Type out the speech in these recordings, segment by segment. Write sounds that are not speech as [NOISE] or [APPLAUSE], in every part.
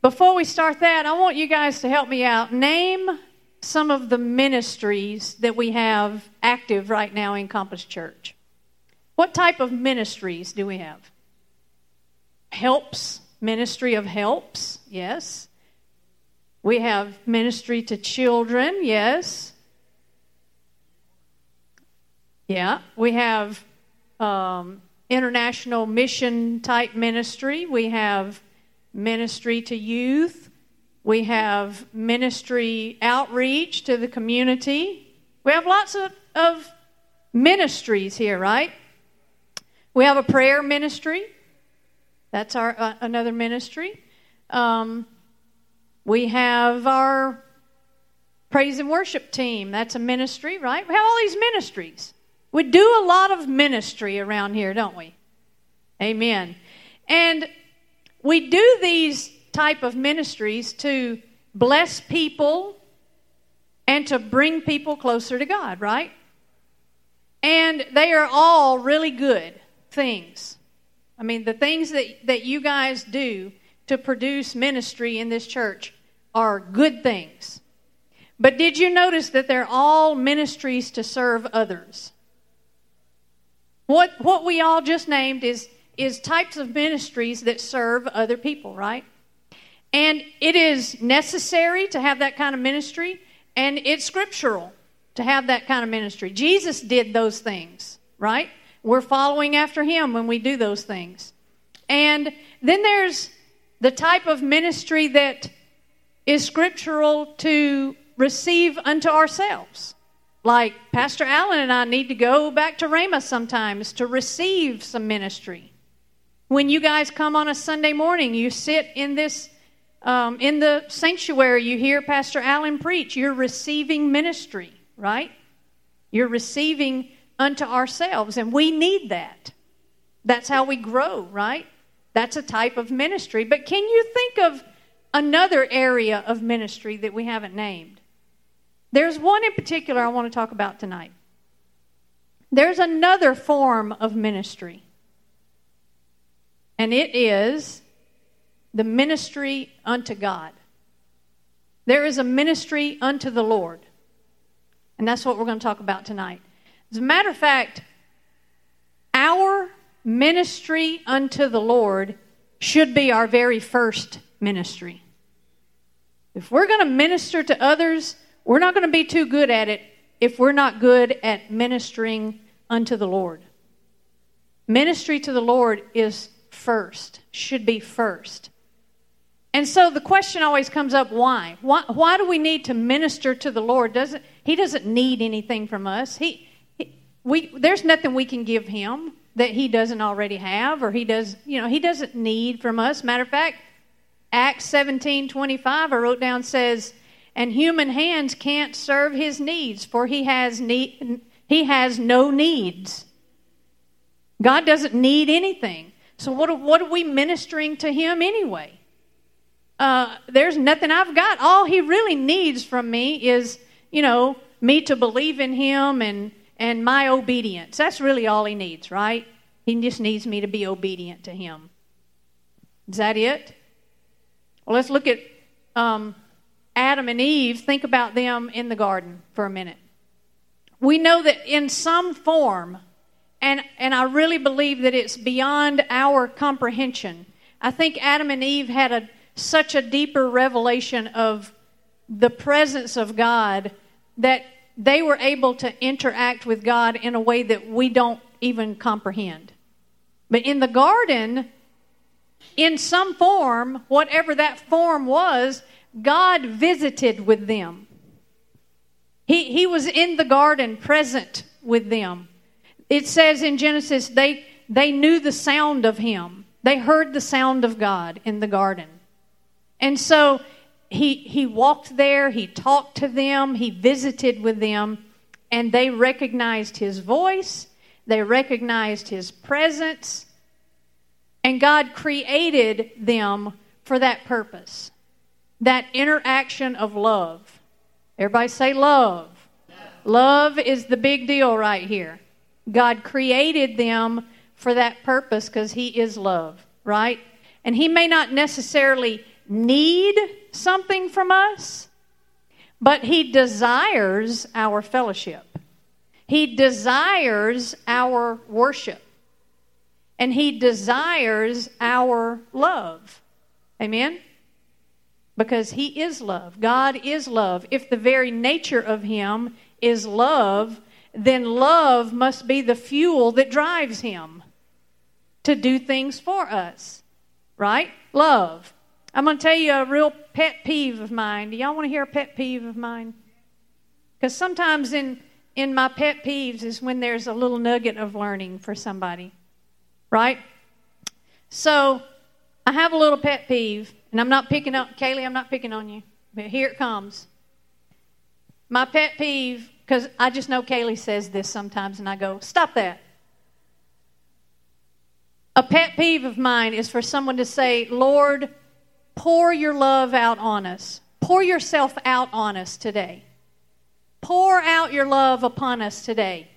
Before we start that, I want you guys to help me out. Name some of the ministries that we have active right now in Compass Church. What type of ministries do we have? Helps, ministry of helps, yes. We have ministry to children, yes. Yeah, we have um, international mission type ministry. We have ministry to youth. We have ministry outreach to the community. We have lots of, of ministries here, right? We have a prayer ministry. That's our uh, another ministry. Um, we have our praise and worship team. That's a ministry, right? We have all these ministries. We do a lot of ministry around here, don't we? Amen. And we do these type of ministries to bless people and to bring people closer to God, right? And they are all really good things. I mean, the things that, that you guys do to produce ministry in this church are good things. But did you notice that they're all ministries to serve others? What, what we all just named is, is types of ministries that serve other people, right? And it is necessary to have that kind of ministry, and it's scriptural to have that kind of ministry. Jesus did those things, right? We're following after him when we do those things. And then there's the type of ministry that is scriptural to receive unto ourselves. Like Pastor Allen and I need to go back to Rhema sometimes to receive some ministry. When you guys come on a Sunday morning, you sit in this um, in the sanctuary, you hear Pastor Allen preach. You're receiving ministry, right? You're receiving unto ourselves, and we need that. That's how we grow, right? That's a type of ministry. But can you think of another area of ministry that we haven't named? There's one in particular I want to talk about tonight. There's another form of ministry, and it is the ministry unto God. There is a ministry unto the Lord, and that's what we're going to talk about tonight. As a matter of fact, our ministry unto the Lord should be our very first ministry. If we're going to minister to others, we're not going to be too good at it if we're not good at ministering unto the Lord. Ministry to the Lord is first, should be first. And so the question always comes up why? Why, why do we need to minister to the Lord? Doesn't, he doesn't need anything from us. He, he, we, there's nothing we can give him that he doesn't already have, or he does, you know, he doesn't need from us. Matter of fact, Acts 17 25, I wrote down, says, and human hands can't serve his needs, for he has, need, he has no needs. God doesn't need anything. So, what, what are we ministering to him anyway? Uh, there's nothing I've got. All he really needs from me is, you know, me to believe in him and, and my obedience. That's really all he needs, right? He just needs me to be obedient to him. Is that it? Well, let's look at um, Adam and Eve, think about them in the garden for a minute. We know that in some form, and, and I really believe that it's beyond our comprehension. I think Adam and Eve had a, such a deeper revelation of the presence of God that they were able to interact with God in a way that we don't even comprehend. But in the garden, in some form, whatever that form was, God visited with them. He, he was in the garden present with them. It says in Genesis, they, they knew the sound of him. They heard the sound of God in the garden. And so he, he walked there, he talked to them, he visited with them, and they recognized his voice, they recognized his presence, and God created them for that purpose that interaction of love. Everybody say love. Love is the big deal right here. God created them for that purpose because He is love, right? And He may not necessarily need something from us, but He desires our fellowship. He desires our worship. And He desires our love. Amen? Because He is love. God is love. If the very nature of Him is love, then love must be the fuel that drives Him to do things for us. Right? Love. I'm going to tell you a real pet peeve of mine. Do y'all want to hear a pet peeve of mine? Because sometimes in, in my pet peeves is when there's a little nugget of learning for somebody. Right? So I have a little pet peeve, and I'm not picking up, Kaylee, I'm not picking on you, but here it comes. My pet peeve, because I just know Kaylee says this sometimes, and I go, stop that. A pet peeve of mine is for someone to say, Lord, pour your love out on us. Pour yourself out on us today. Pour out your love upon us today.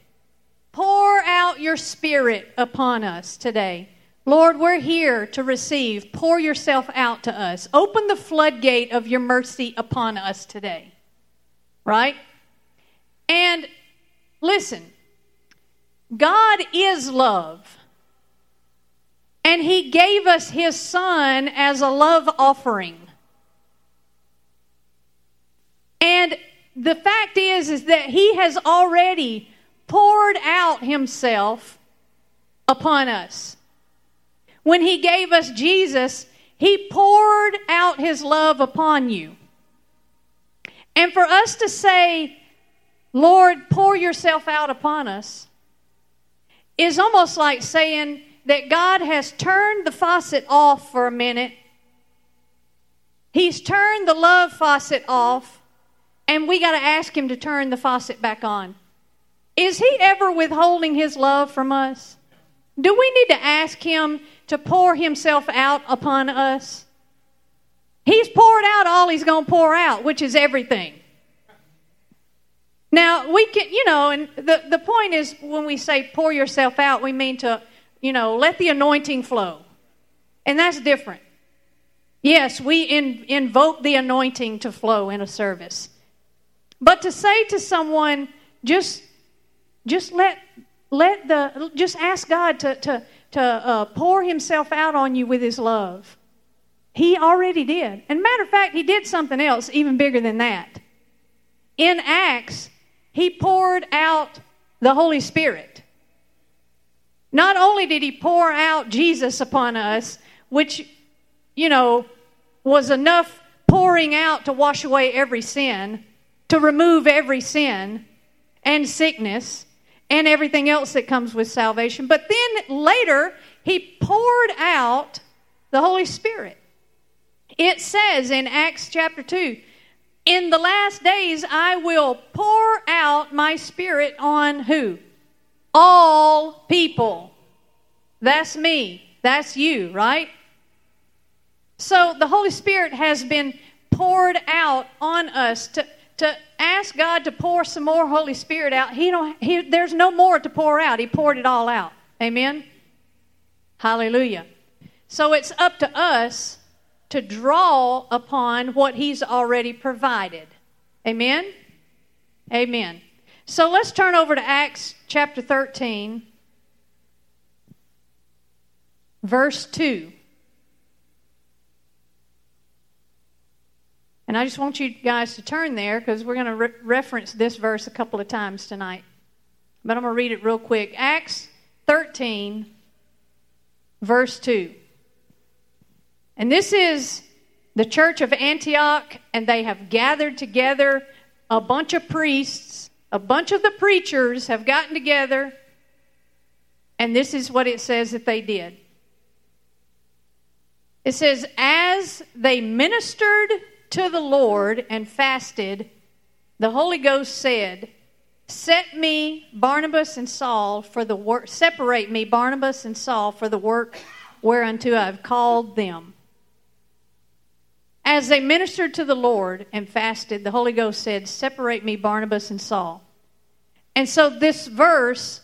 Pour out your spirit upon us today. Lord, we're here to receive. Pour yourself out to us. Open the floodgate of your mercy upon us today. Right? And listen, God is love. And He gave us His Son as a love offering. And the fact is, is that He has already poured out Himself upon us. When He gave us Jesus, He poured out His love upon you. And for us to say, Lord, pour yourself out upon us, is almost like saying, that God has turned the faucet off for a minute. He's turned the love faucet off, and we got to ask Him to turn the faucet back on. Is He ever withholding His love from us? Do we need to ask Him to pour Himself out upon us? He's poured out all He's going to pour out, which is everything. Now, we can, you know, and the, the point is when we say pour yourself out, we mean to you know, let the anointing flow. And that's different. Yes, we in, invoke the anointing to flow in a service. But to say to someone, just, just let, let the, just ask God to, to, to uh, pour himself out on you with his love. He already did. And matter of fact, he did something else even bigger than that. In Acts, he poured out the Holy Spirit. Not only did he pour out Jesus upon us, which, you know, was enough pouring out to wash away every sin, to remove every sin and sickness and everything else that comes with salvation. But then later, he poured out the Holy Spirit. It says in Acts chapter 2 In the last days, I will pour out my spirit on who? all people. That's me. That's you, right? So the Holy Spirit has been poured out on us to, to ask God to pour some more Holy Spirit out. He don't, he, there's no more to pour out. He poured it all out. Amen? Hallelujah. So it's up to us to draw upon what He's already provided. Amen? Amen. So let's turn over to Acts chapter 13, verse 2. And I just want you guys to turn there because we're going to re- reference this verse a couple of times tonight. But I'm going to read it real quick. Acts 13, verse 2. And this is the church of Antioch, and they have gathered together a bunch of priests a bunch of the preachers have gotten together, and this is what it says that they did. It says, As they ministered to the Lord and fasted, the Holy Ghost said, Set me, Barnabas and Saul, for the work, separate me, Barnabas and Saul, for the work whereunto I have called them. As they ministered to the Lord and fasted, the Holy Ghost said, Separate me, Barnabas and Saul. And so this verse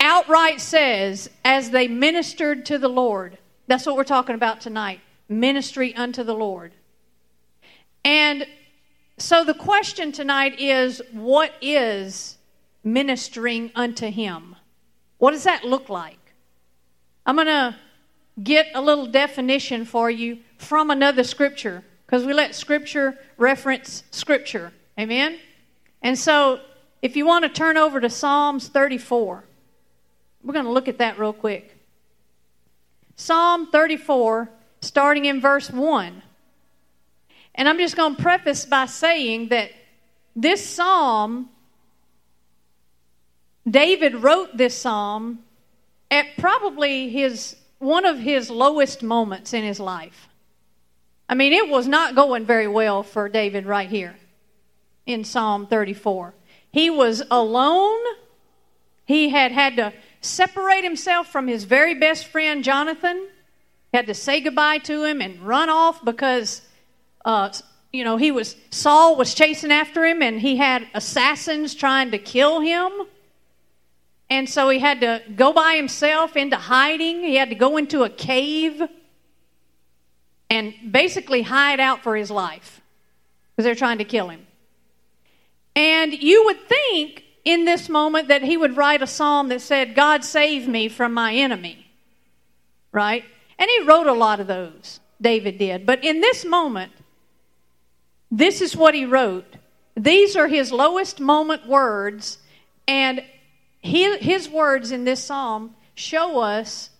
outright says, As they ministered to the Lord. That's what we're talking about tonight. ministry unto the Lord. And so the question tonight is what is ministering unto Him? What does that look like? I'm going to get a little definition for you from another scripture because we let scripture reference scripture. Amen? And so if you want to turn over to Psalms 34, we're going to look at that real quick. Psalm 34, starting in verse 1. And I'm just going to preface by saying that this psalm, David wrote this psalm at probably his one of his lowest moments in his life. I mean, it was not going very well for David right here in Psalm 34. He was alone. He had had to separate himself from his very best friend Jonathan. He had to say goodbye to him and run off because, uh, you know, he was Saul was chasing after him and he had assassins trying to kill him. And so he had to go by himself into hiding. He had to go into a cave and basically hide out for his life because they're trying to kill him. And you would think in this moment that he would write a psalm that said, God save me from my enemy. Right? And he wrote a lot of those, David did. But in this moment, this is what he wrote. These are his lowest moment words, and he, his words in this psalm show us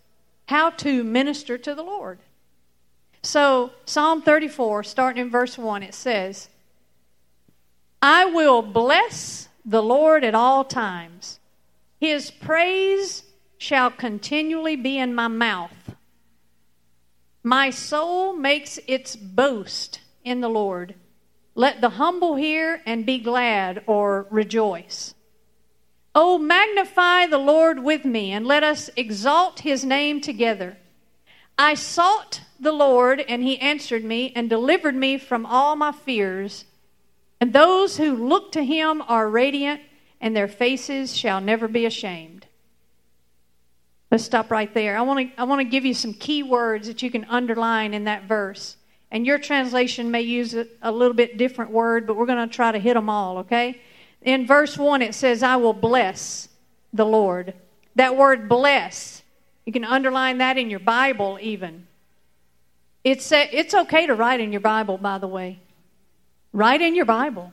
how to minister to the Lord. So, Psalm 34, starting in verse 1, it says, I will bless the Lord at all times. His praise shall continually be in my mouth. My soul makes its boast in the Lord. Let the humble hear and be glad or rejoice. Oh, magnify the Lord with me, and let us exalt his name together. I sought the Lord, and he answered me and delivered me from all my fears. And those who look to him are radiant, and their faces shall never be ashamed. Let's stop right there. I want to I want to give you some key words that you can underline in that verse. And your translation may use a, a little bit different word, but we're going to try to hit them all, okay? In verse 1 it says I will bless the Lord. That word bless, you can underline that in your Bible even. It's it's okay to write in your Bible by the way. Write in your Bible.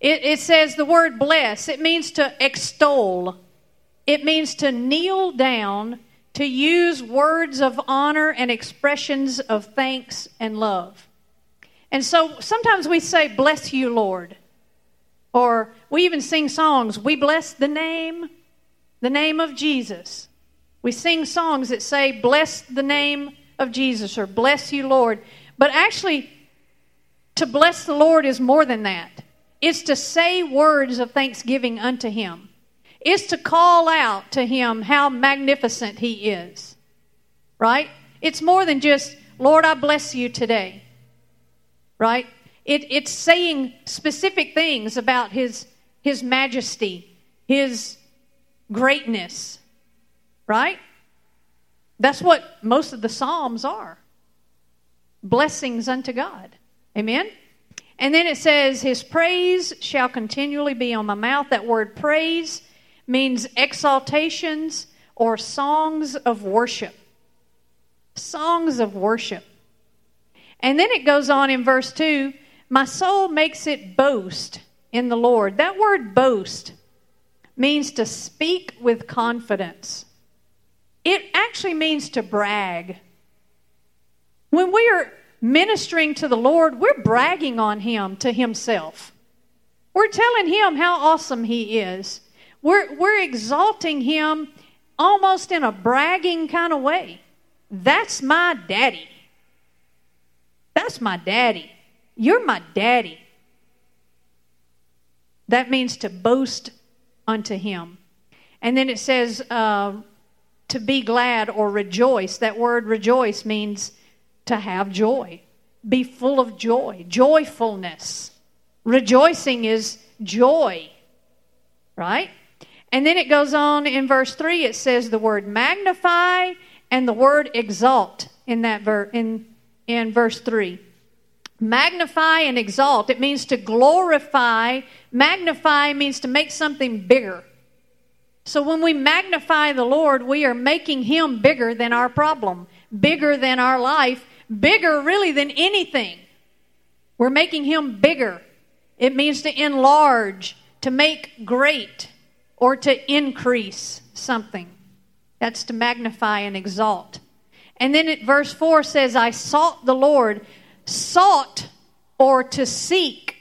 It, it says the word bless, it means to extol, it means to kneel down, to use words of honor and expressions of thanks and love. And so sometimes we say, Bless you, Lord. Or we even sing songs, We bless the name, the name of Jesus. We sing songs that say, Bless the name of Jesus or Bless you, Lord. But actually, to bless the Lord is more than that. It's to say words of thanksgiving unto Him. It's to call out to Him how magnificent He is. Right? It's more than just, Lord, I bless you today. Right? It, it's saying specific things about His, His majesty, His greatness. Right? That's what most of the Psalms are blessings unto God. Amen? And then it says, His praise shall continually be on my mouth. That word praise means exaltations or songs of worship. Songs of worship. And then it goes on in verse 2 My soul makes it boast in the Lord. That word boast means to speak with confidence, it actually means to brag. When we are ministering to the Lord, we're bragging on Him to Himself. We're telling Him how awesome He is. We're, we're exalting Him almost in a bragging kind of way. That's my daddy. That's my daddy. You're my daddy. That means to boast unto Him. And then it says uh, to be glad or rejoice. That word rejoice means to have joy. Be full of joy, joyfulness. Rejoicing is joy, right? And then it goes on in verse 3, it says the word magnify and the word exalt in that ver- in in verse 3. Magnify and exalt. It means to glorify. Magnify means to make something bigger. So when we magnify the Lord, we are making him bigger than our problem, bigger than our life, bigger really than anything. We're making him bigger. It means to enlarge, to make great, or to increase something. That's to magnify and exalt. And then at verse 4 says, I sought the Lord. Sought or to seek.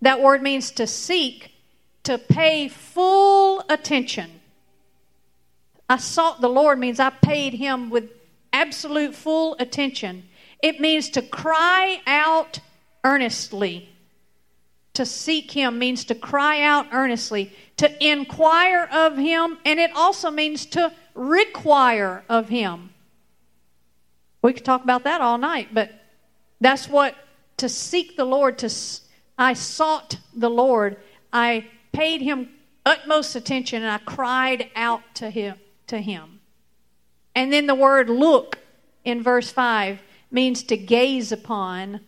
That word means to seek, to pay full attention. I sought the Lord means I paid him with absolute full attention. It means to cry out earnestly. To seek him means to cry out earnestly, to inquire of him, and it also means to require of him. We could talk about that all night, but that's what to seek the Lord, to I sought the Lord. I paid him utmost attention and I cried out to him to him. And then the word look in verse 5 means to gaze upon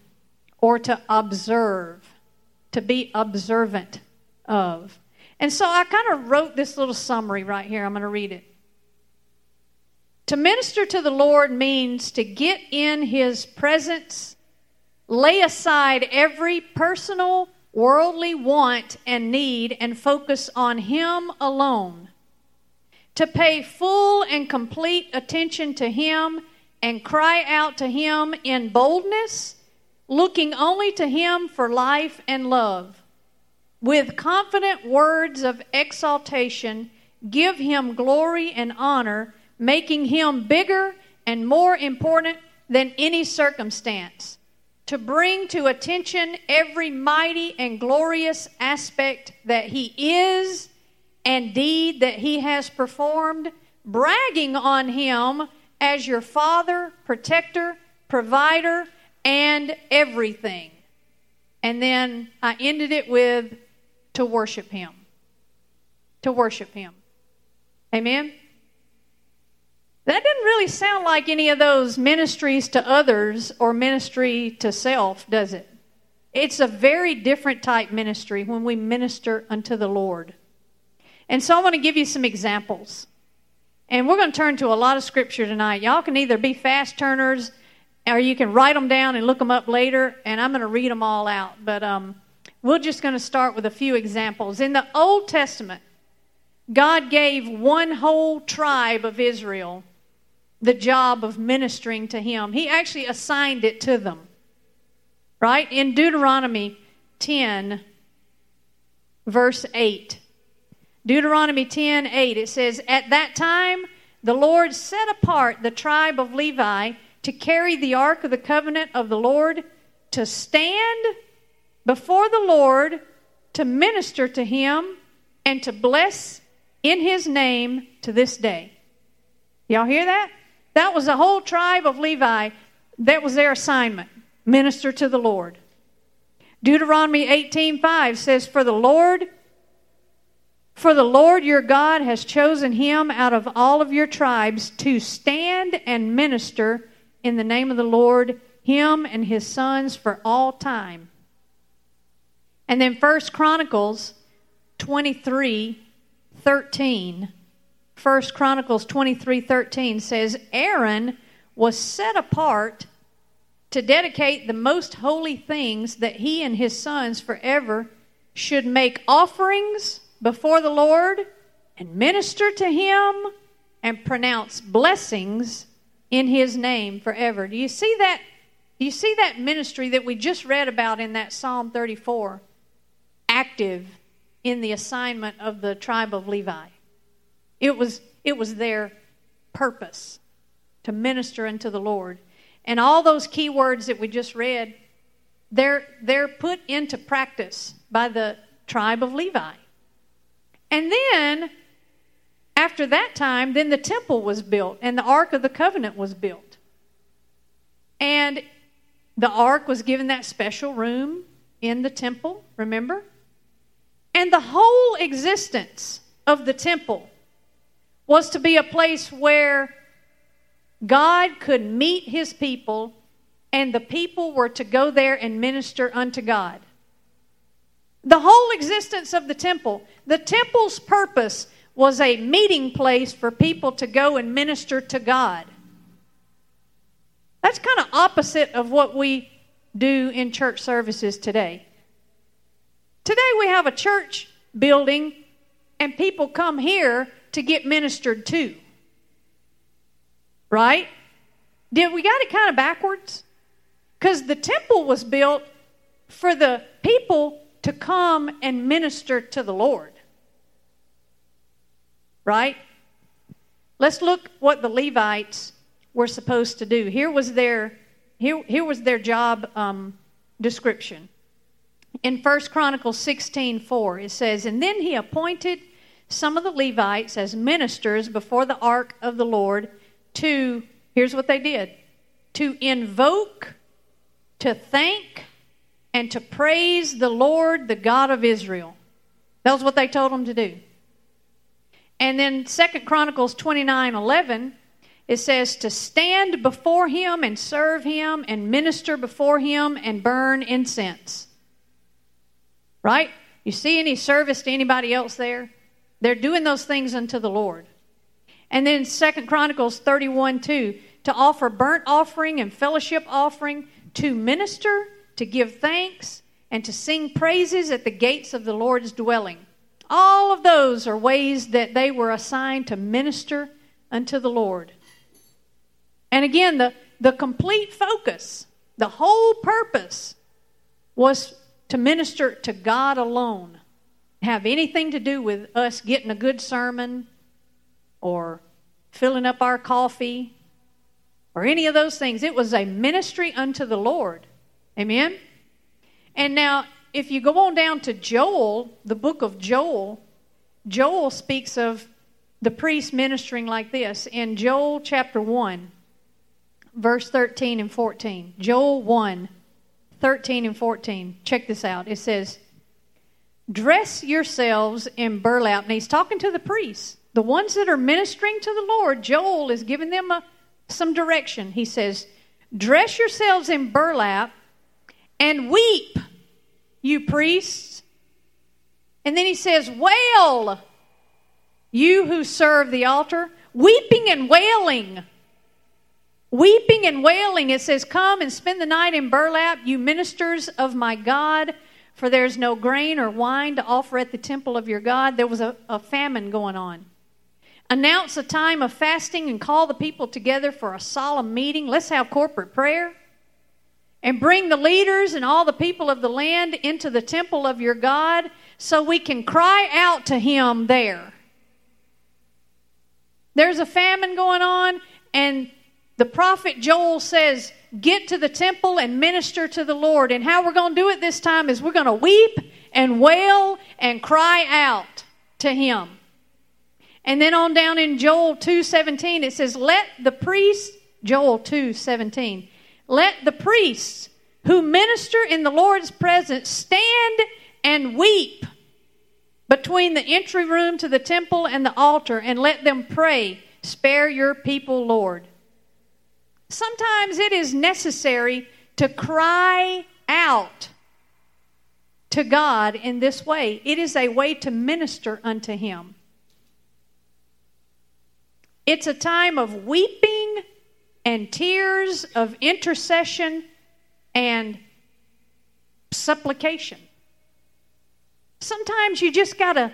or to observe, to be observant of. And so I kind of wrote this little summary right here. I'm going to read it. To minister to the Lord means to get in His presence, lay aside every personal, worldly want and need, and focus on Him alone. To pay full and complete attention to Him and cry out to Him in boldness, looking only to Him for life and love. With confident words of exaltation, give Him glory and honor making him bigger and more important than any circumstance, to bring to attention every mighty and glorious aspect that he is and deed that he has performed, bragging on him as your father, protector, provider, and everything. And then I ended it with to worship him. To worship him. Amen? That didn't really sound like any of those ministries to others or ministry to self, does it? It's a very different type ministry when we minister unto the Lord. And so I want to give you some examples. And we're going to turn to a lot of scripture tonight. Y'all can either be fast turners or you can write them down and look them up later, and I'm going to read them all out. But um, we're just going to start with a few examples. In the Old Testament, God gave one whole tribe of Israel the job of ministering to him. He actually assigned it to them. Right? In Deuteronomy 10, verse 8. Deuteronomy 10, 8, it says, At that time the Lord set apart the tribe of Levi to carry the ark of the covenant of the Lord, to stand before the Lord, to minister to him, and to bless in his name to this day. Y'all hear that? That was the whole tribe of Levi. That was their assignment minister to the Lord. Deuteronomy 18:5 says for the Lord for the Lord your God has chosen him out of all of your tribes to stand and minister in the name of the Lord him and his sons for all time. And then First Chronicles 23 13 First Chronicles 23:13 says Aaron was set apart to dedicate the most holy things that he and his sons forever should make offerings before the Lord and minister to him and pronounce blessings in his name forever. Do you see that? Do you see that ministry that we just read about in that Psalm 34 active in the assignment of the tribe of Levi? It was, it was their purpose to minister unto the Lord. And all those key words that we just read, they're, they're put into practice by the tribe of Levi. And then, after that time, then the temple was built and the Ark of the Covenant was built. And the Ark was given that special room in the temple, remember? And the whole existence of the temple was to be a place where God could meet his people, and the people were to go there and minister unto God. The whole existence of the temple, the temple's purpose was a meeting place for people to go and minister to God. That's kind of opposite of what we do in church services today. Today we have a church building and people come here to get ministered to. Right? Did we got it kind of backwards? Because the temple was built for the people to come and minister to the Lord. Right? Let's look what the Levites were supposed to do. Here was their here, here was their job um, description. In First Chronicles 16 4, it says, And then he appointed some of the Levites as ministers before the ark of the Lord to, here's what they did, to invoke, to thank, and to praise the Lord, the God of Israel. That was what they told them to do. And then Second Chronicles 29 11, it says to stand before him and serve him and minister before him and burn incense. Right? You see any service to anybody else there? They're doing those things unto the Lord. And then Second Chronicles 31 2, to offer burnt offering and fellowship offering, to minister, to give thanks, and to sing praises at the gates of the Lord's dwelling. All of those are ways that they were assigned to minister unto the Lord. And again, the, the complete focus, the whole purpose was to minister to God alone. Have anything to do with us getting a good sermon or filling up our coffee or any of those things. It was a ministry unto the Lord. Amen? And now, if you go on down to Joel, the book of Joel, Joel speaks of the priest ministering like this in Joel chapter 1, verse 13 and 14. Joel 1, 13 and 14. Check this out. It says, Dress yourselves in burlap. And he's talking to the priests, the ones that are ministering to the Lord. Joel is giving them a, some direction. He says, Dress yourselves in burlap and weep, you priests. And then he says, Wail, you who serve the altar, weeping and wailing. Weeping and wailing, it says, Come and spend the night in burlap, you ministers of my God, for there is no grain or wine to offer at the temple of your God. There was a, a famine going on. Announce a time of fasting and call the people together for a solemn meeting. Let's have corporate prayer. And bring the leaders and all the people of the land into the temple of your God so we can cry out to him there. There's a famine going on, and the prophet Joel says, Get to the temple and minister to the Lord. And how we're going to do it this time is we're going to weep and wail and cry out to Him. And then on down in Joel 2:17 it says let the priests Joel 2:17 let the priests who minister in the Lord's presence stand and weep between the entry room to the temple and the altar and let them pray spare your people Lord Sometimes it is necessary to cry out to God in this way. It is a way to minister unto Him. It's a time of weeping and tears, of intercession and supplication. Sometimes you just got to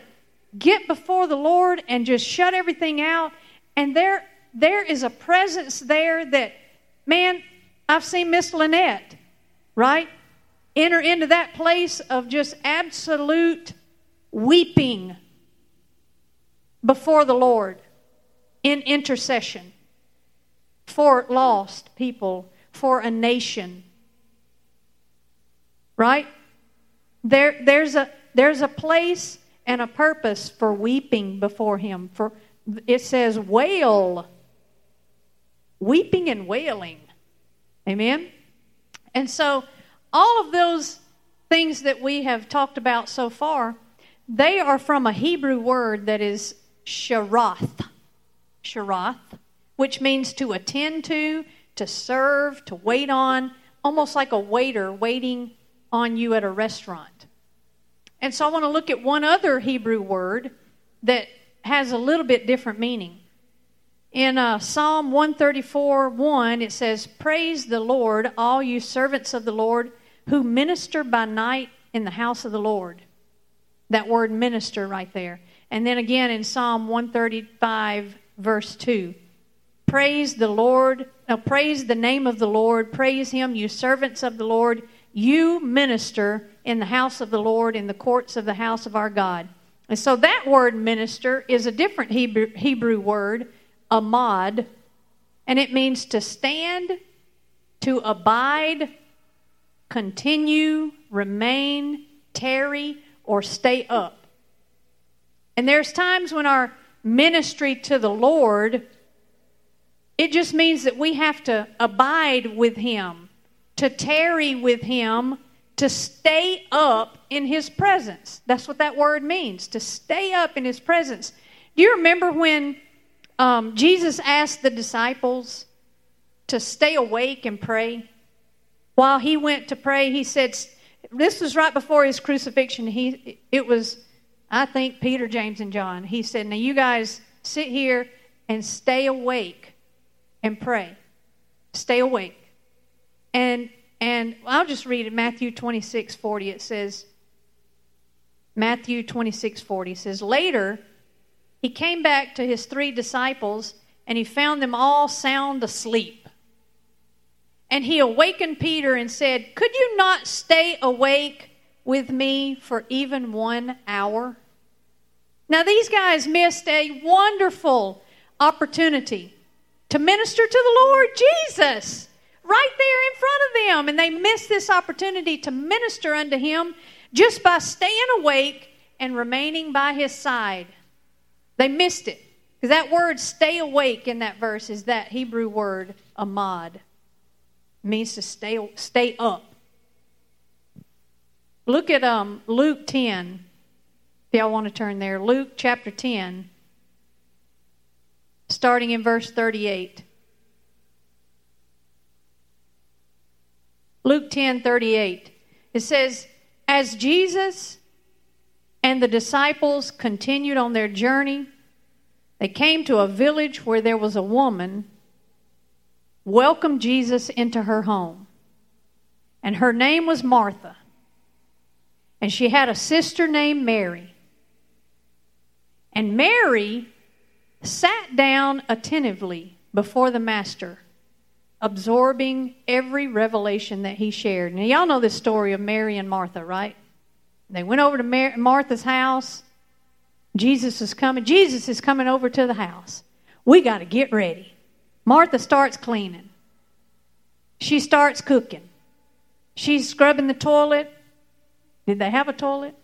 get before the Lord and just shut everything out, and there, there is a presence there that Man, I've seen Miss Lynette, right? Enter into that place of just absolute weeping before the Lord in intercession for lost people, for a nation. Right? There, there's, a, there's a place and a purpose for weeping before Him. For it says, wail weeping and wailing. Amen? And so, all of those things that we have talked about so far, they are from a Hebrew word that is sharath. Sharath, which means to attend to, to serve, to wait on, almost like a waiter waiting on you at a restaurant. And so I want to look at one other Hebrew word that has a little bit different meaning. In uh, Psalm 134 1, it says, Praise the Lord, all you servants of the Lord who minister by night in the house of the Lord. That word minister right there. And then again in Psalm 135, verse 2, Praise the Lord, now praise the name of the Lord, praise him, you servants of the Lord, you minister in the house of the Lord, in the courts of the house of our God. And so that word minister is a different Hebrew, Hebrew word amad, and it means to stand, to abide, continue, remain, tarry, or stay up. And there's times when our ministry to the Lord, it just means that we have to abide with Him, to tarry with Him, to stay up in His presence. That's what that word means, to stay up in His presence. Do you remember when um, Jesus asked the disciples to stay awake and pray. While he went to pray, he said, This was right before his crucifixion. He, it was, I think, Peter, James, and John. He said, Now you guys sit here and stay awake and pray. Stay awake. And and I'll just read it Matthew 26 40. It says, Matthew 26 40 says, Later, he came back to his three disciples and he found them all sound asleep. And he awakened Peter and said, Could you not stay awake with me for even one hour? Now, these guys missed a wonderful opportunity to minister to the Lord Jesus right there in front of them. And they missed this opportunity to minister unto him just by staying awake and remaining by his side. They missed it. Because that word stay awake in that verse is that Hebrew word amad. Means to stay stay up. Look at um, Luke 10. If y'all want to turn there. Luke chapter 10, starting in verse 38. Luke 10 38. It says, As Jesus and the disciples continued on their journey. They came to a village where there was a woman, welcomed Jesus into her home. And her name was Martha. And she had a sister named Mary. And Mary sat down attentively before the Master, absorbing every revelation that he shared. Now, y'all know this story of Mary and Martha, right? They went over to Mar- Martha's house. Jesus is coming. Jesus is coming over to the house. We got to get ready. Martha starts cleaning. She starts cooking. She's scrubbing the toilet. Did they have a toilet?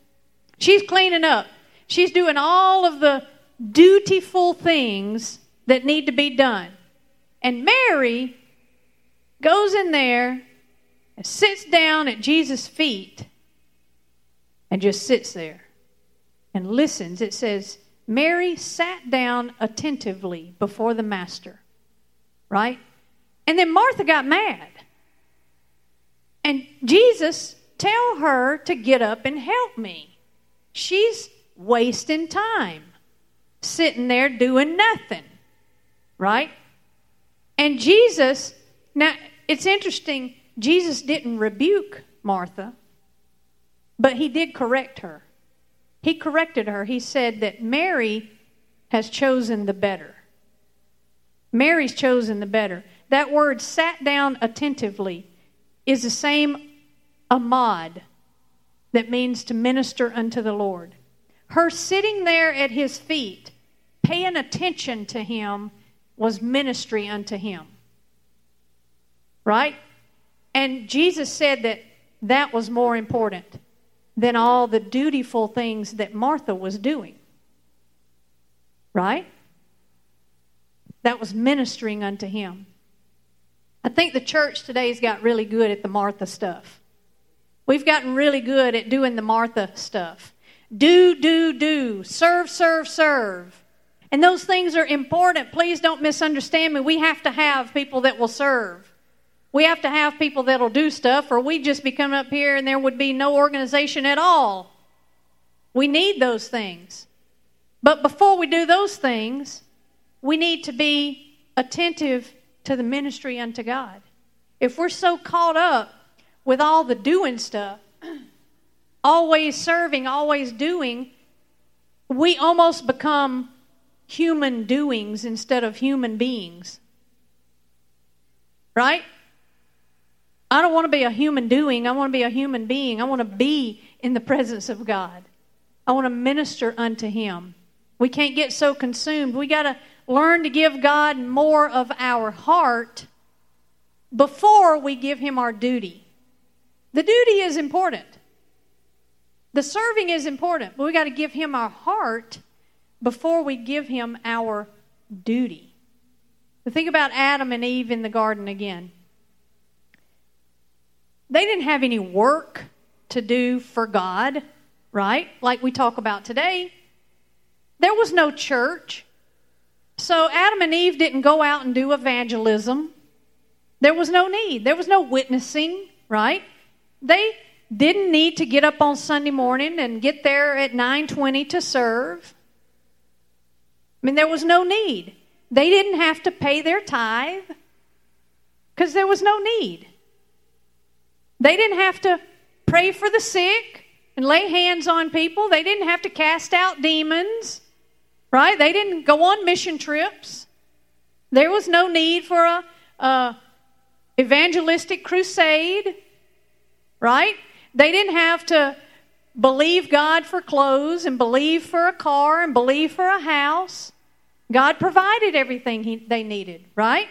She's cleaning up. She's doing all of the dutiful things that need to be done. And Mary goes in there and sits down at Jesus' feet and just sits there and listens. It says, Mary sat down attentively before the master, right? And then Martha got mad. And Jesus tell her to get up and help me. She's wasting time sitting there doing nothing, right? And Jesus, now it's interesting, Jesus didn't rebuke Martha. But he did correct her. He corrected her. He said that Mary has chosen the better. Mary's chosen the better. That word sat down attentively is the same amad that means to minister unto the Lord. Her sitting there at his feet, paying attention to him, was ministry unto him. Right? And Jesus said that that was more important than all the dutiful things that Martha was doing. Right? That was ministering unto him. I think the church today's got really good at the Martha stuff. We've gotten really good at doing the Martha stuff. Do, do, do. Serve, serve, serve. And those things are important. Please don't misunderstand me. We have to have people that will serve. We have to have people that'll do stuff, or we'd just be coming up here and there would be no organization at all. We need those things. But before we do those things, we need to be attentive to the ministry unto God. If we're so caught up with all the doing stuff, [CLEARS THROAT] always serving, always doing, we almost become human doings instead of human beings. Right? I don't want to be a human doing. I want to be a human being. I want to be in the presence of God. I want to minister unto Him. We can't get so consumed. We got to learn to give God more of our heart before we give Him our duty. The duty is important. The serving is important, but we got to give Him our heart before we give Him our duty. But think about Adam and Eve in the garden again. They didn't have any work to do for God, right? Like we talk about today. There was no church. So Adam and Eve didn't go out and do evangelism. There was no need. There was no witnessing, right? They didn't need to get up on Sunday morning and get there at 9:20 to serve. I mean there was no need. They didn't have to pay their tithe cuz there was no need. They didn't have to pray for the sick and lay hands on people. They didn't have to cast out demons. Right? They didn't go on mission trips. There was no need for a, a evangelistic crusade. Right? They didn't have to believe God for clothes and believe for a car and believe for a house. God provided everything he, they needed, right?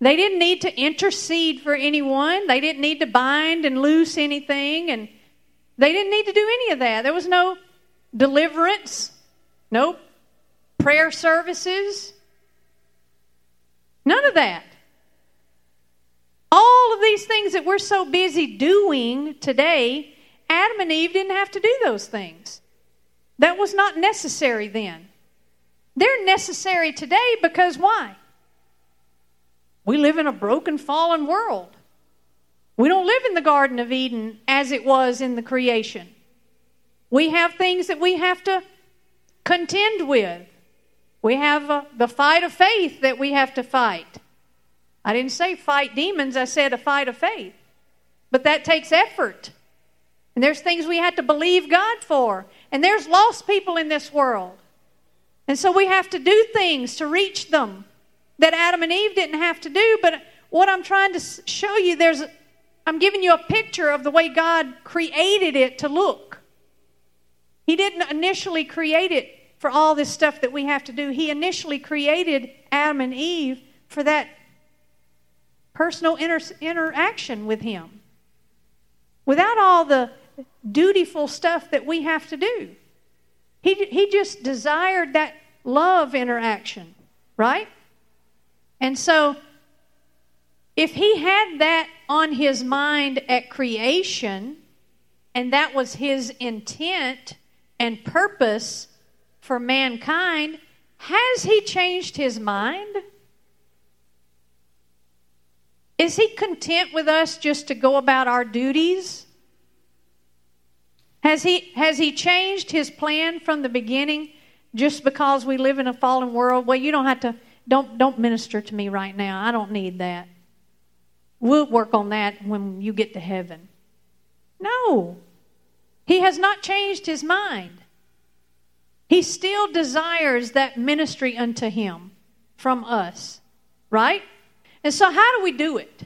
They didn't need to intercede for anyone. They didn't need to bind and loose anything. And they didn't need to do any of that. There was no deliverance, no Prayer services, none of that. All of these things that we're so busy doing today, Adam and Eve didn't have to do those things. That was not necessary then. They're necessary today because why? We live in a broken, fallen world. We don't live in the Garden of Eden as it was in the creation. We have things that we have to contend with. We have uh, the fight of faith that we have to fight. I didn't say fight demons, I said a fight of faith. But that takes effort. And there's things we have to believe God for. And there's lost people in this world. And so we have to do things to reach them that Adam and Eve didn't have to do. But what I'm trying to show you, there's, I'm giving you a picture of the way God created it to look. He didn't initially create it for all this stuff that we have to do. He initially created Adam and Eve for that personal inter- interaction with Him. Without all the dutiful stuff that we have to do. He, he just desired that love interaction, right? And so, if he had that on his mind at creation, and that was his intent and purpose for mankind, has he changed his mind? Is he content with us just to go about our duties? Has he, has he changed his plan from the beginning just because we live in a fallen world? Well, you don't have to, don't, don't minister to me right now. I don't need that. We'll work on that when you get to heaven. No. He has not changed his mind. He still desires that ministry unto him from us, right? And so, how do we do it?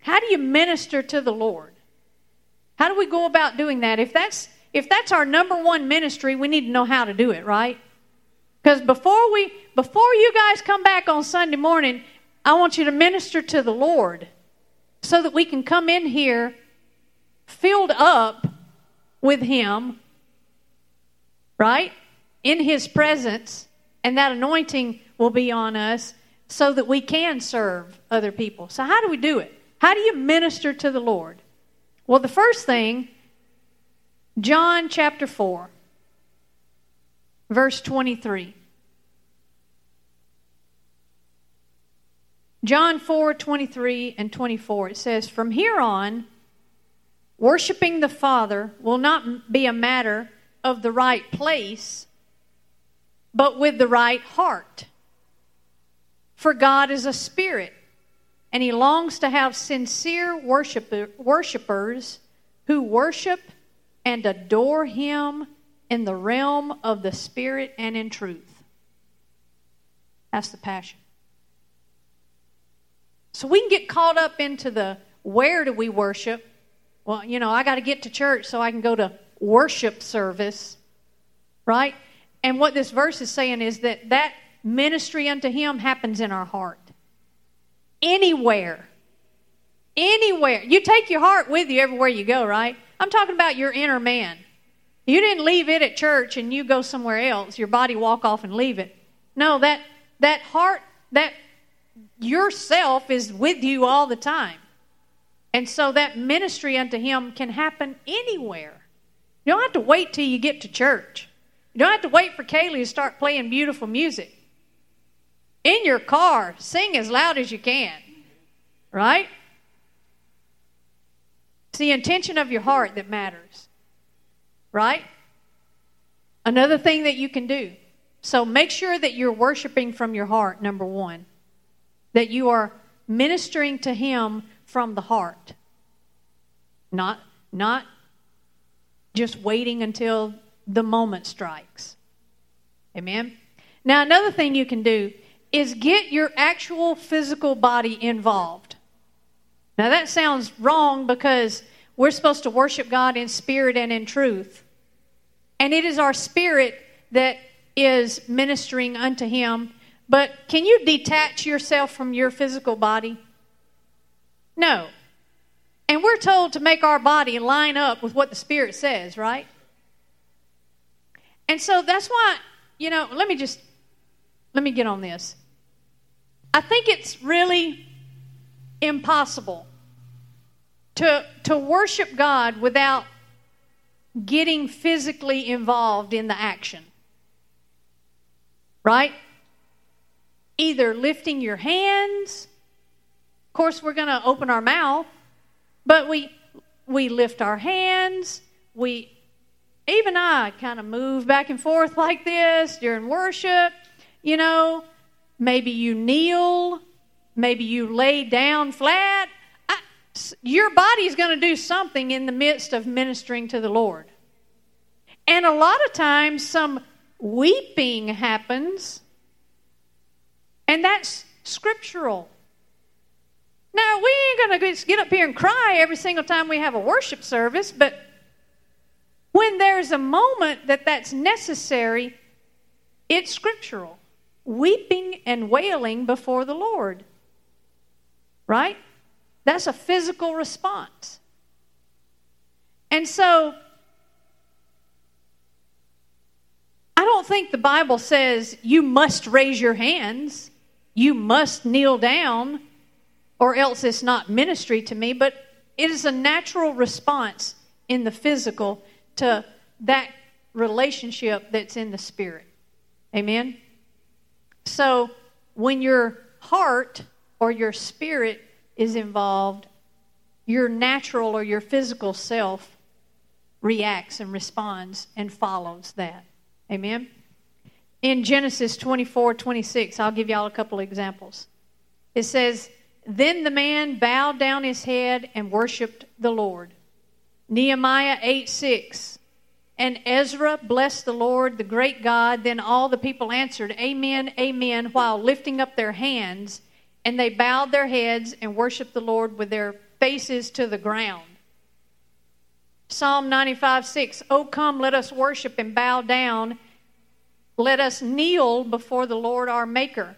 How do you minister to the Lord? How do we go about doing that? If that's if that's our number one ministry, we need to know how to do it, right? Because before we before you guys come back on Sunday morning, I want you to minister to the Lord so that we can come in here filled up with him, right? In his presence, and that anointing will be on us so that we can serve other people. So, how do we do it? How do you minister to the Lord? Well, the first thing, John chapter 4, verse 23. John 4 23 and 24, it says, From here on, worshiping the Father will not be a matter of the right place, but with the right heart. For God is a spirit, and He longs to have sincere worshipper, worshipers who worship and adore Him in the realm of the Spirit and in truth. That's the passion. So we can get caught up into the where do we worship? Well, you know, I got to get to church so I can go to worship service, right? And what this verse is saying is that that ministry unto Him happens in our heart. Anywhere. Anywhere. You take your heart with you everywhere you go, right? I'm talking about your inner man. You didn't leave it at church and you go somewhere else. Your body walk off and leave it. No, that that heart, that yourself is with you all the time. And so that ministry unto him can happen anywhere. You don't have to wait till you get to church. You don't have to wait for Kaylee to start playing beautiful music. In your car, sing as loud as you can. Right? It's the intention of your heart that matters. Right? Another thing that you can do. So make sure that you're worshiping from your heart, number one. That you are ministering to Him from the heart. Not, not just waiting until the moment strikes. Amen? Now, another thing you can do is get your actual physical body involved. Now, that sounds wrong because we're supposed to worship God in spirit and in truth. And it is our spirit that is ministering unto Him. But can you detach yourself from your physical body? No. And we're told to make our body line up with what the Spirit says, right? And so that's why, you know, let me just let me get on this. I think it's really impossible to to worship God without getting physically involved in the action. Right? Either lifting your hands, of course we're going to open our mouth, but we we lift our hands, we even I kind of move back and forth like this during worship. You know, maybe you kneel, maybe you lay down flat. I, your body's going to do something in the midst of ministering to the Lord. And a lot of times, some weeping happens, and that's scriptural. Now, we ain't going to get up here and cry every single time we have a worship service, but when there's a moment that that's necessary, it's scriptural. Weeping and wailing before the Lord. Right? That's a physical response. And so, I don't think the Bible says you must raise your hands, you must kneel down, or else it's not ministry to me, but it is a natural response in the physical to that relationship that's in the spirit. Amen? So when your heart or your spirit is involved, your natural or your physical self reacts and responds and follows that. Amen? In Genesis 24 26, I'll give y'all a couple examples. It says, Then the man bowed down his head and worshiped the Lord. Nehemiah 8 6. And Ezra blessed the Lord, the great God. Then all the people answered, Amen, Amen, while lifting up their hands. And they bowed their heads and worshiped the Lord with their faces to the ground. Psalm 95 6. Oh, come, let us worship and bow down. Let us kneel before the Lord our Maker.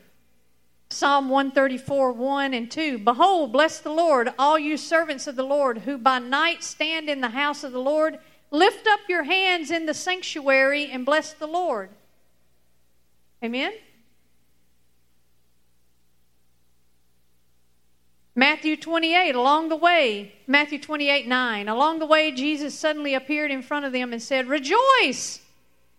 Psalm 134, 1 and 2. Behold, bless the Lord, all you servants of the Lord, who by night stand in the house of the Lord. Lift up your hands in the sanctuary and bless the Lord. Amen? Matthew 28, along the way, Matthew 28, 9. Along the way, Jesus suddenly appeared in front of them and said, Rejoice!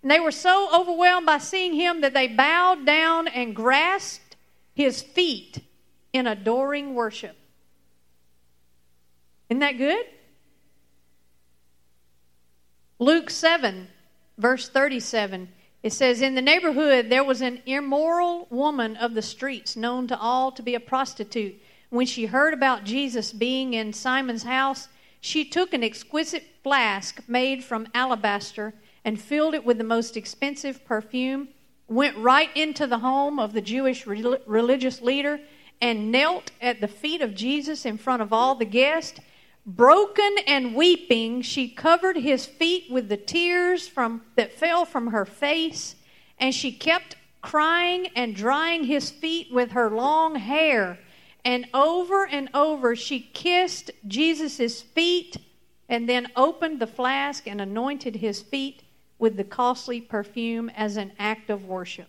And they were so overwhelmed by seeing him that they bowed down and grasped his feet in adoring worship. Isn't that good? Luke 7, verse 37, it says, In the neighborhood there was an immoral woman of the streets, known to all to be a prostitute. When she heard about Jesus being in Simon's house, she took an exquisite flask made from alabaster and filled it with the most expensive perfume, went right into the home of the Jewish religious leader, and knelt at the feet of Jesus in front of all the guests Broken and weeping, she covered his feet with the tears from, that fell from her face, and she kept crying and drying his feet with her long hair. And over and over she kissed Jesus' feet and then opened the flask and anointed his feet with the costly perfume as an act of worship.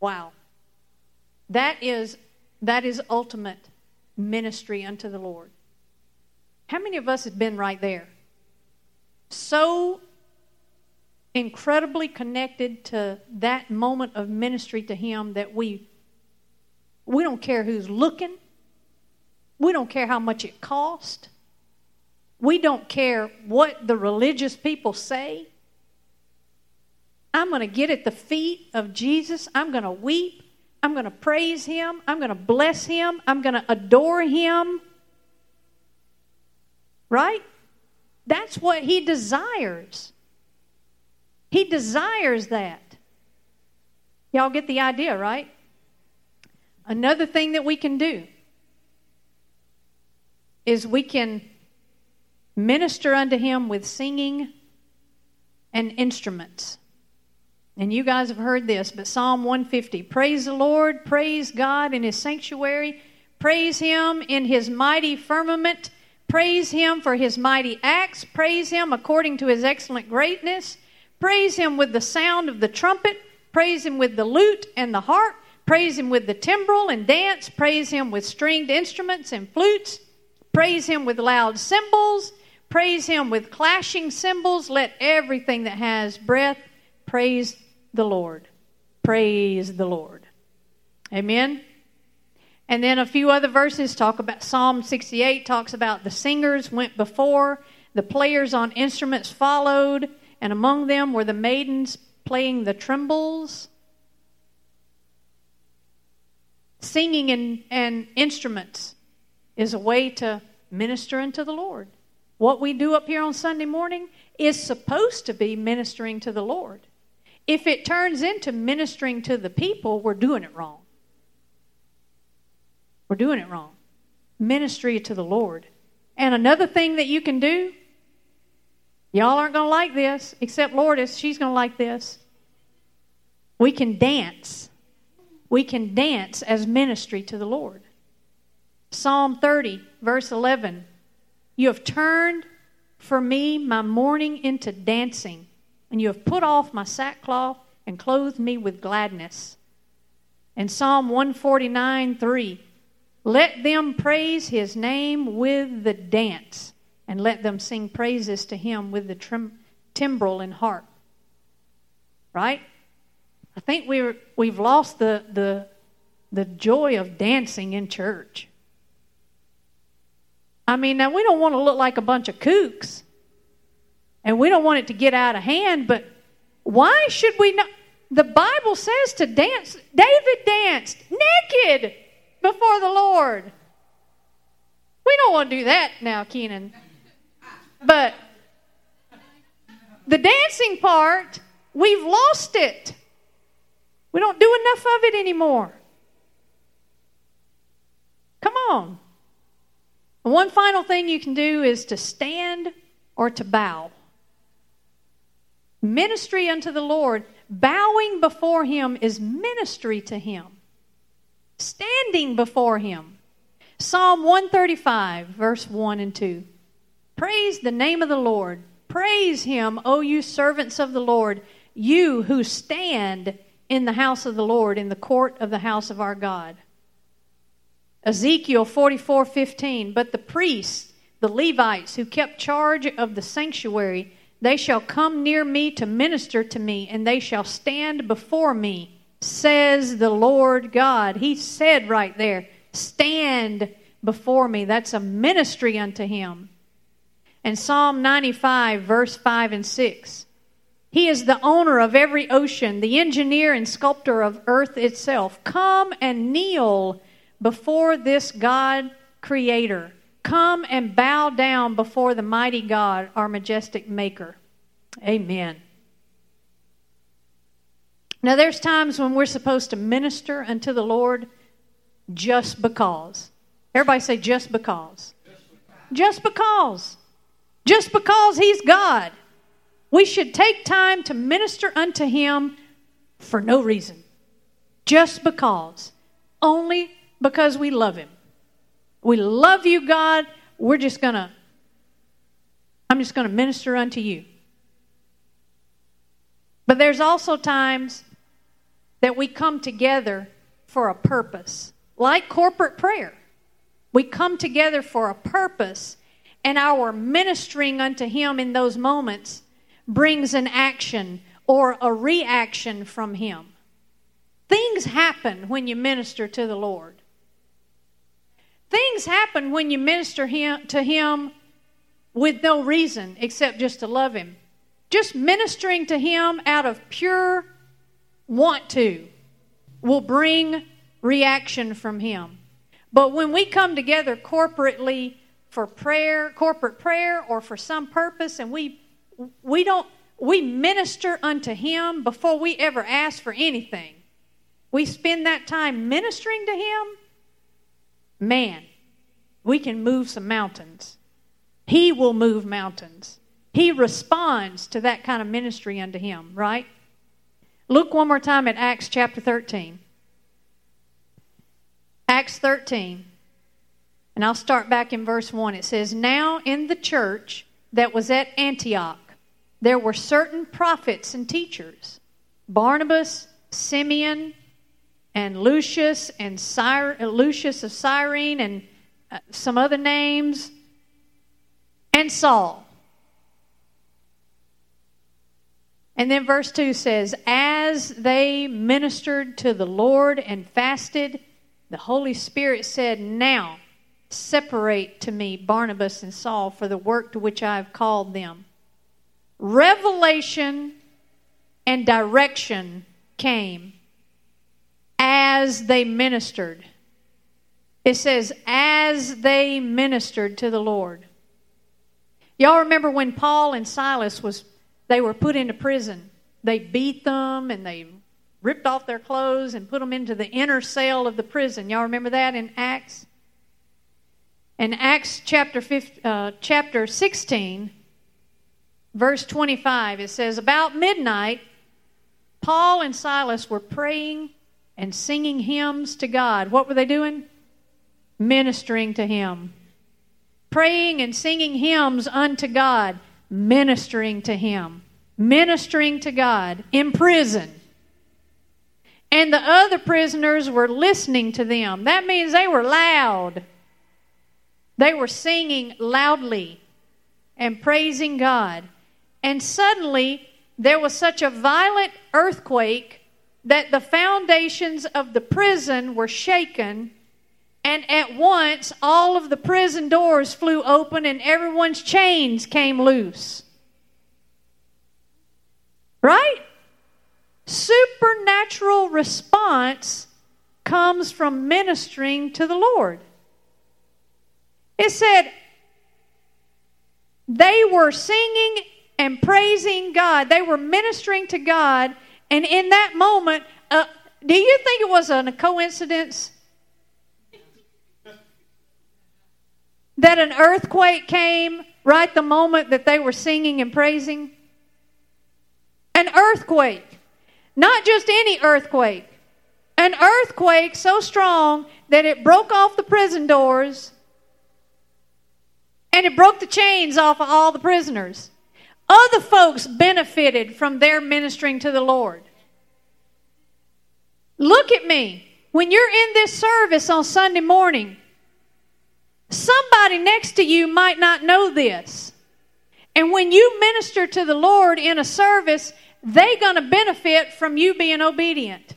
Wow. That is that is ultimate ministry unto the Lord. How many of us have been right there? So incredibly connected to that moment of ministry to him that we we don't care who's looking. We don't care how much it cost. We don't care what the religious people say. I'm going to get at the feet of Jesus. I'm going to weep. I'm going to praise him. I'm going to bless him. I'm going to adore him. Right? That's what he desires. He desires that. Y'all get the idea, right? Another thing that we can do is we can minister unto him with singing and instruments. And you guys have heard this, but Psalm 150 Praise the Lord, praise God in his sanctuary, praise him in his mighty firmament, praise him for his mighty acts, praise him according to his excellent greatness, praise him with the sound of the trumpet, praise him with the lute and the harp, praise him with the timbrel and dance, praise him with stringed instruments and flutes, praise him with loud cymbals, praise him with clashing cymbals. Let everything that has breath praise the Lord. Praise the Lord. Amen. And then a few other verses talk about Psalm 68 talks about the singers went before, the players on instruments followed, and among them were the maidens playing the timbrels, Singing and, and instruments is a way to minister unto the Lord. What we do up here on Sunday morning is supposed to be ministering to the Lord. If it turns into ministering to the people, we're doing it wrong. We're doing it wrong. Ministry to the Lord. And another thing that you can do, y'all aren't going to like this, except Lourdes, she's going to like this. We can dance. We can dance as ministry to the Lord. Psalm 30, verse 11 You have turned for me my mourning into dancing and you have put off my sackcloth and clothed me with gladness. And Psalm 149 3 Let them praise his name with the dance, and let them sing praises to him with the trim, timbrel and harp. Right? I think we're, we've lost the, the, the joy of dancing in church. I mean, now we don't want to look like a bunch of kooks. And we don't want it to get out of hand, but why should we not? The Bible says to dance. David danced naked before the Lord. We don't want to do that now, Kenan. But the dancing part, we've lost it. We don't do enough of it anymore. Come on. One final thing you can do is to stand or to bow ministry unto the Lord, bowing before Him is ministry to Him. Standing before Him. Psalm 135, verse 1 and 2. Praise the name of the Lord. Praise Him, O you servants of the Lord, you who stand in the house of the Lord, in the court of the house of our God. Ezekiel 44 15. But the priests, the Levites, who kept charge of the sanctuary, they shall come near me to minister to me, and they shall stand before me, says the Lord God. He said right there, Stand before me. That's a ministry unto him. And Psalm 95, verse 5 and 6. He is the owner of every ocean, the engineer and sculptor of earth itself. Come and kneel before this God creator. Come and bow down before the mighty God, our majestic maker. Amen. Now, there's times when we're supposed to minister unto the Lord just because. Everybody say, just because. Just because. Just because He's God. We should take time to minister unto Him for no reason. Just because. Only because we love Him. We love you, God. We're just going to, I'm just going to minister unto you. But there's also times that we come together for a purpose, like corporate prayer. We come together for a purpose, and our ministering unto Him in those moments brings an action or a reaction from Him. Things happen when you minister to the Lord. Things happen when you minister him, to Him with no reason except just to love Him. Just ministering to Him out of pure want to will bring reaction from Him. But when we come together corporately for prayer, corporate prayer, or for some purpose, and we we don't we minister unto Him before we ever ask for anything. We spend that time ministering to Him. Man, we can move some mountains. He will move mountains. He responds to that kind of ministry unto Him, right? Look one more time at Acts chapter 13. Acts 13. And I'll start back in verse 1. It says, Now in the church that was at Antioch, there were certain prophets and teachers Barnabas, Simeon, and Lucius, and Cyr- Lucius of Cyrene, and uh, some other names, and Saul. And then verse 2 says, As they ministered to the Lord and fasted, the Holy Spirit said, Now separate to me Barnabas and Saul for the work to which I have called them. Revelation and direction came as they ministered. It says, as they ministered to the Lord. Y'all remember when Paul and Silas was they were put into prison. They beat them and they ripped off their clothes and put them into the inner cell of the prison. Y'all remember that in Acts? In Acts chapter 15, uh, chapter 16, verse 25, it says, About midnight, Paul and Silas were praying and singing hymns to God. What were they doing? Ministering to Him. Praying and singing hymns unto God ministering to him, ministering to God in prison. And the other prisoners were listening to them. That means they were loud. They were singing loudly and praising God. And suddenly, there was such a violent earthquake that the foundations of the prison were shaken and at once, all of the prison doors flew open and everyone's chains came loose. Right? Supernatural response comes from ministering to the Lord. It said, they were singing and praising God. They were ministering to God. And in that moment, uh, do you think it was a coincidence that an earthquake came right the moment that they were singing and praising? An earthquake. Not just any earthquake. An earthquake so strong that it broke off the prison doors and it broke the chains off of all the prisoners. Other folks benefited from their ministering to the Lord. Look at me. When you're in this service on Sunday morning, Somebody next to you might not know this. And when you minister to the Lord in a service, they're going to benefit from you being obedient.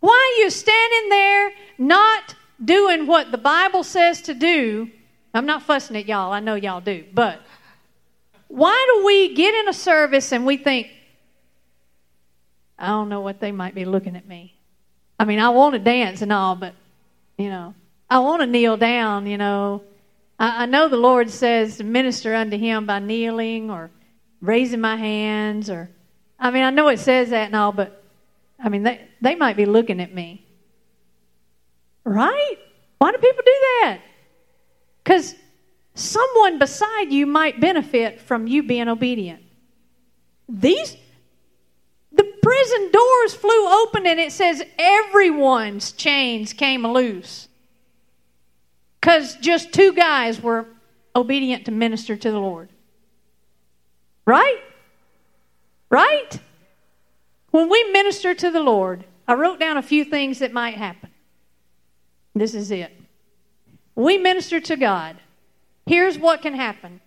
Why are you standing there not doing what the Bible says to do? I'm not fussing at y'all, I know y'all do, but why do we get in a service and we think, I don't know what they might be looking at me? I mean, I want to dance and all, but, you know, I want to kneel down, you know. I, I know the Lord says to minister unto Him by kneeling or raising my hands, or, I mean, I know it says that and all, but, I mean, they, they might be looking at me. Right? Why do people do that? Because someone beside you might benefit from you being obedient. These, the prison doors flew open and it says everyone's chains came loose. Because just two guys were obedient to minister to the Lord. Right? Right? When we minister to the Lord, I wrote down a few things that might happen. This is it. We minister to God. Here's what can happen.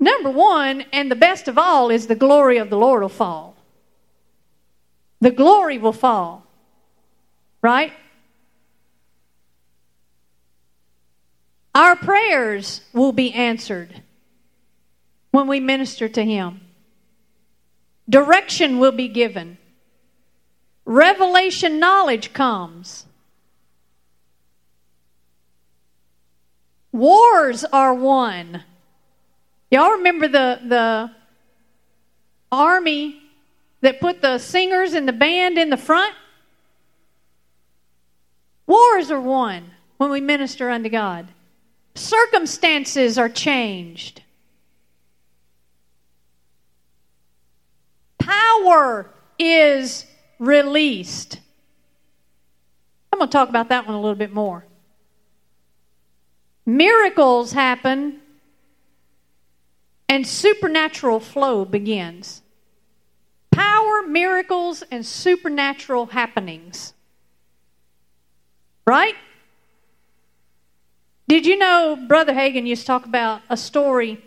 Number one, and the best of all, is the glory of the Lord will fall. The glory will fall. Right? Our prayers will be answered when we minister to Him. Direction will be given. Revelation knowledge comes. Wars are won. Y'all remember the, the army that put the singers and the band in the front? Wars are won when we minister unto God. Circumstances are changed. Power is released. I'm going to talk about that one a little bit more. Miracles happen and supernatural flow begins. Power, miracles, and supernatural happenings. Right? Did you know Brother Hagin used to talk about a story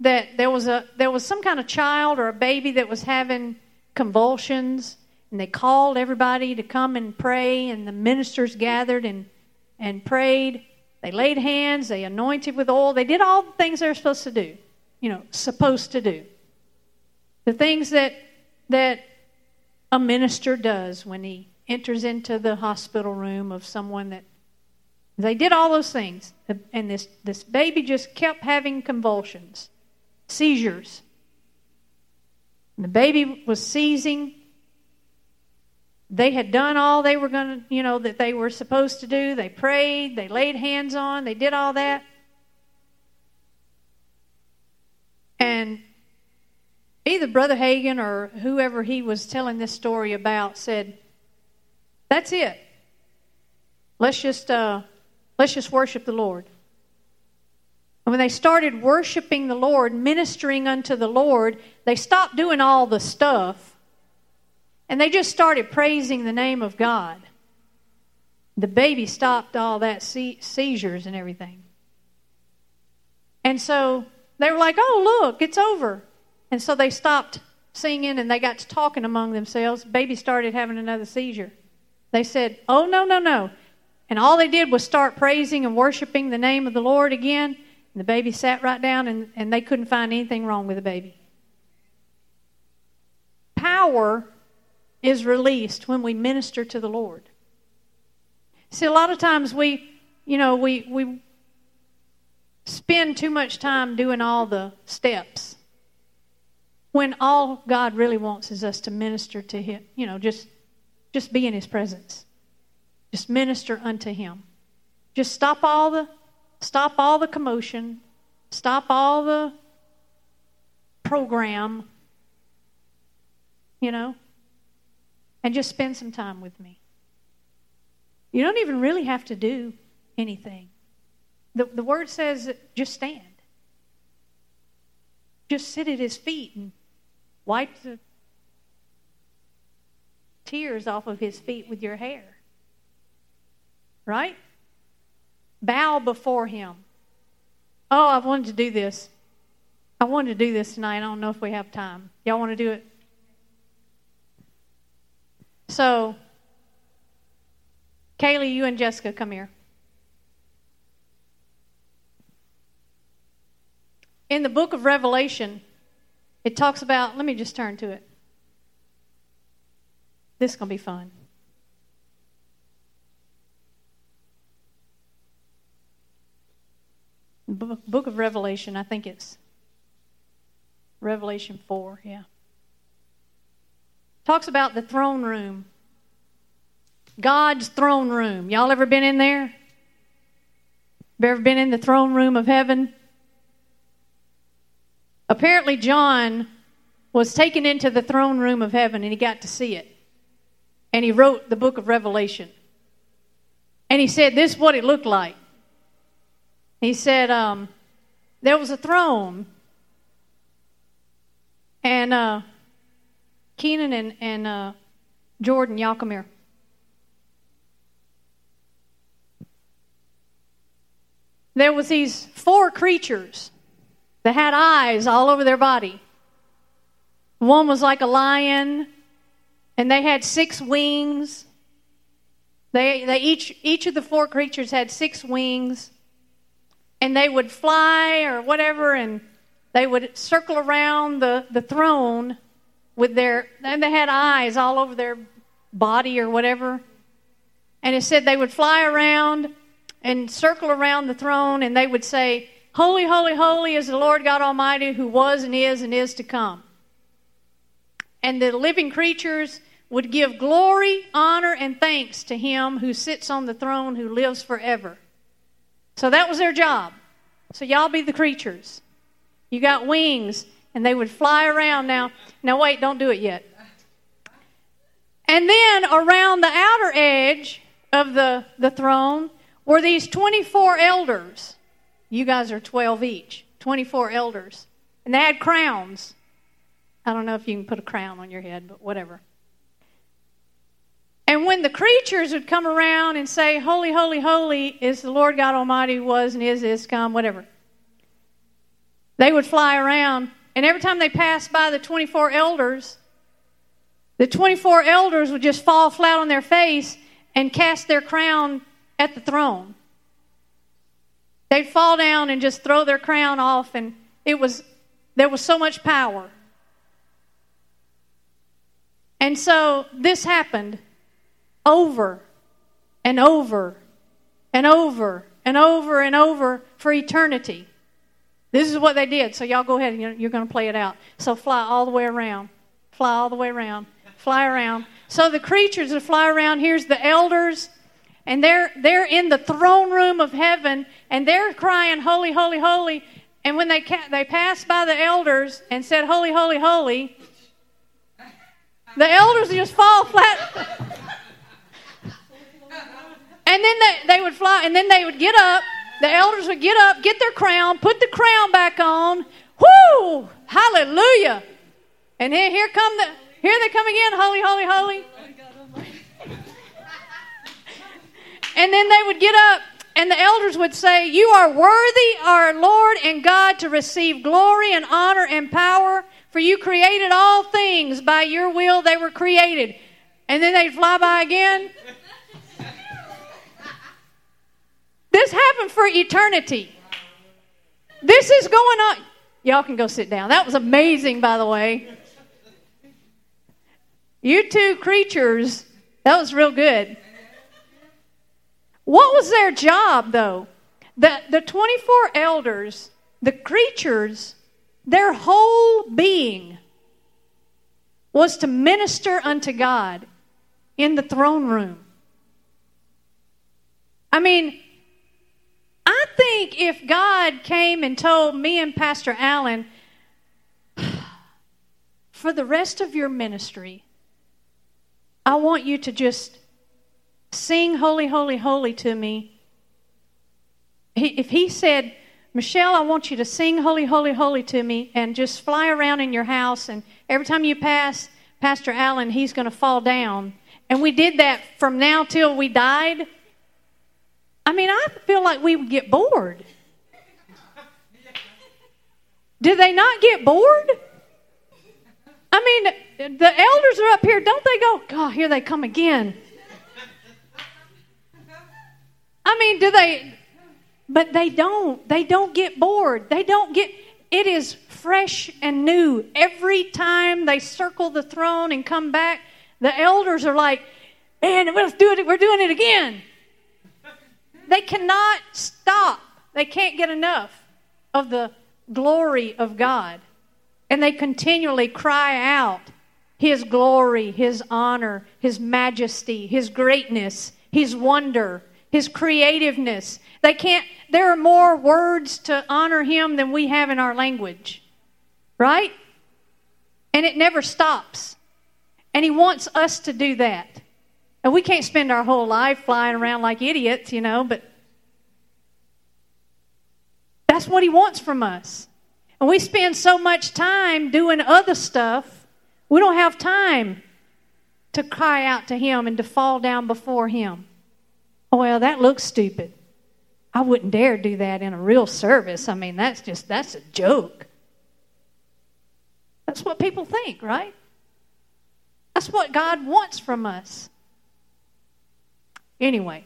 that there was a there was some kind of child or a baby that was having convulsions and they called everybody to come and pray and the ministers gathered and and prayed. They laid hands, they anointed with oil, they did all the things they're supposed to do. You know, supposed to do. The things that that a minister does when he enters into the hospital room of someone that they did all those things, and this, this baby just kept having convulsions, seizures. And the baby was seizing. They had done all they were going to, you know, that they were supposed to do. They prayed, they laid hands on, they did all that. And either Brother Hagin or whoever he was telling this story about said, That's it. Let's just uh, Let's just worship the Lord. And when they started worshiping the Lord, ministering unto the Lord, they stopped doing all the stuff and they just started praising the name of God. The baby stopped all that se- seizures and everything. And so they were like, oh, look, it's over. And so they stopped singing and they got to talking among themselves. Baby started having another seizure. They said, oh, no, no, no. And all they did was start praising and worshiping the name of the Lord again. And the baby sat right down, and, and they couldn't find anything wrong with the baby. Power is released when we minister to the Lord. See, a lot of times we, you know, we, we spend too much time doing all the steps when all God really wants is us to minister to Him, you know, just, just be in His presence. Just minister unto him. Just stop all the stop all the commotion, stop all the program, you know, and just spend some time with me. You don't even really have to do anything. The, the word says just stand. Just sit at his feet and wipe the tears off of his feet with your hair. Right? Bow before Him. Oh, I've wanted to do this. I wanted to do this tonight. I don't know if we have time. Y'all want to do it? So, Kaylee, you and Jessica, come here. In the book of Revelation, it talks about, let me just turn to it. This is going to be fun. Book of Revelation, I think it's Revelation 4, yeah. Talks about the throne room. God's throne room. Y'all ever been in there? Ever been in the throne room of heaven? Apparently, John was taken into the throne room of heaven and he got to see it. And he wrote the book of Revelation. And he said, This is what it looked like. He said, um, There was a throne. And uh, Keenan and, and uh, Jordan, y'all come here. There was these four creatures that had eyes all over their body. One was like a lion, and they had six wings. They, they each, each of the four creatures had six wings, and they would fly or whatever, and they would circle around the, the throne with their, and they had eyes all over their body or whatever. And it said they would fly around and circle around the throne, and they would say, Holy, holy, holy is the Lord God Almighty who was and is and is to come. And the living creatures would give glory, honor, and thanks to him who sits on the throne who lives forever. So that was their job. So y'all be the creatures. You got wings, and they would fly around. Now, now wait, don't do it yet. And then around the outer edge of the, the throne were these 24 elders. You guys are 12 each, 24 elders. And they had crowns. I don't know if you can put a crown on your head, but whatever. And when the creatures would come around and say, Holy, holy, holy is the Lord God Almighty was and is, is come, whatever, they would fly around. And every time they passed by the 24 elders, the 24 elders would just fall flat on their face and cast their crown at the throne. They'd fall down and just throw their crown off, and it was there was so much power. And so this happened over and over and over and over and over for eternity. This is what they did. So y'all go ahead and you're going to play it out. So fly all the way around. Fly all the way around. Fly around. So the creatures that fly around, here's the elders and they're they're in the throne room of heaven and they're crying holy holy holy and when they ca- they passed by the elders and said holy holy holy the elders just fall flat and then they, they would fly and then they would get up the elders would get up get their crown put the crown back on whoo hallelujah and here, here come the here they come again holy holy holy And then they would get up and the elders would say, You are worthy, our Lord and God, to receive glory and honor and power, for you created all things. By your will they were created. And then they'd fly by again. This happened for eternity. This is going on. Y'all can go sit down. That was amazing, by the way. You two creatures, that was real good. What was their job, though? The, the 24 elders, the creatures, their whole being was to minister unto God in the throne room. I mean, I think if God came and told me and Pastor Allen, [SIGHS] for the rest of your ministry, I want you to just sing Holy, Holy, Holy to me, if he said, Michelle, I want you to sing Holy, Holy, Holy to me and just fly around in your house, and every time you pass Pastor Allen, he's going to fall down. And we did that from now till we died. I mean, I feel like we would get bored. Do they not get bored? I mean, the elders are up here, don't they go, God, here they come again. I mean, do they? But they don't. They don't get bored. They don't get. It is fresh and new every time they circle the throne and come back. The elders are like, "Man, let's do it. We're doing it again." They cannot stop. They can't get enough of the glory of God. And they continually cry out His glory, His honor, His majesty, His greatness, His wonder, His creativeness. They can't, there are more words to honor Him than we have in our language, right? And it never stops. And He wants us to do that. And we can't spend our whole life flying around like idiots, you know, but that's what He wants from us. And we spend so much time doing other stuff, we don't have time to cry out to Him and to fall down before Him. Oh, well, that looks stupid. I wouldn't dare do that in a real service. I mean, that's just, that's a joke. That's what people think, right? That's what God wants from us. Anyway,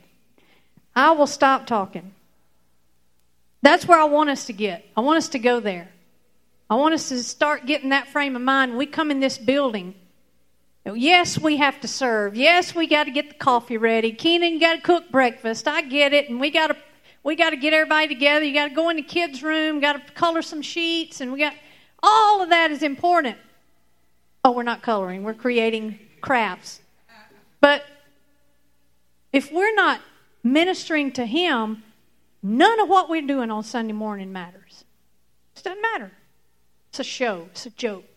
I will stop talking. That's where I want us to get. I want us to go there. I want us to start getting that frame of mind. We come in this building. Yes, we have to serve. Yes, we got to get the coffee ready. Keenan got to cook breakfast. I get it, and we got to we got to get everybody together. You got to go in the kids' room. Got to color some sheets, and we got all of that is important. Oh, we're not coloring. We're creating crafts. But if we're not ministering to Him, none of what we're doing on Sunday morning matters. It doesn't matter. It's a show, it's a joke.